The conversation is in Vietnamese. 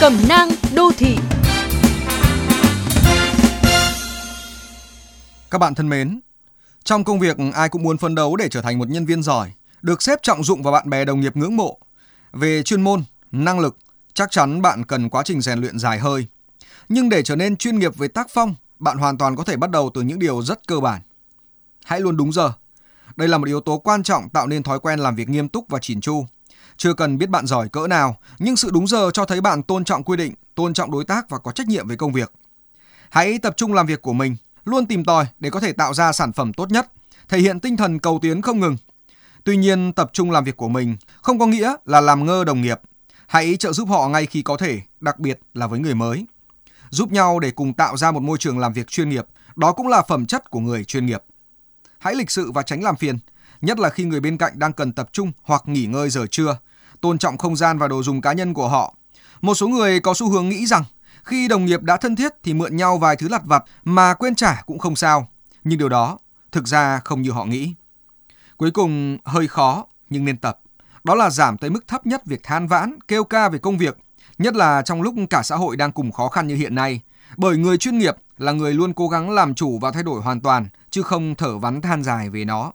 Cẩm nang đô thị Các bạn thân mến, trong công việc ai cũng muốn phấn đấu để trở thành một nhân viên giỏi, được xếp trọng dụng và bạn bè đồng nghiệp ngưỡng mộ. Về chuyên môn, năng lực, chắc chắn bạn cần quá trình rèn luyện dài hơi. Nhưng để trở nên chuyên nghiệp về tác phong, bạn hoàn toàn có thể bắt đầu từ những điều rất cơ bản. Hãy luôn đúng giờ. Đây là một yếu tố quan trọng tạo nên thói quen làm việc nghiêm túc và chỉn chu. Chưa cần biết bạn giỏi cỡ nào, nhưng sự đúng giờ cho thấy bạn tôn trọng quy định, tôn trọng đối tác và có trách nhiệm với công việc. Hãy tập trung làm việc của mình, luôn tìm tòi để có thể tạo ra sản phẩm tốt nhất, thể hiện tinh thần cầu tiến không ngừng. Tuy nhiên, tập trung làm việc của mình không có nghĩa là làm ngơ đồng nghiệp. Hãy trợ giúp họ ngay khi có thể, đặc biệt là với người mới. Giúp nhau để cùng tạo ra một môi trường làm việc chuyên nghiệp, đó cũng là phẩm chất của người chuyên nghiệp. Hãy lịch sự và tránh làm phiền, nhất là khi người bên cạnh đang cần tập trung hoặc nghỉ ngơi giờ trưa, tôn trọng không gian và đồ dùng cá nhân của họ. Một số người có xu hướng nghĩ rằng khi đồng nghiệp đã thân thiết thì mượn nhau vài thứ lặt vặt mà quên trả cũng không sao. Nhưng điều đó thực ra không như họ nghĩ. Cuối cùng hơi khó nhưng nên tập. Đó là giảm tới mức thấp nhất việc than vãn, kêu ca về công việc, nhất là trong lúc cả xã hội đang cùng khó khăn như hiện nay. Bởi người chuyên nghiệp là người luôn cố gắng làm chủ và thay đổi hoàn toàn, chứ không thở vắn than dài về nó.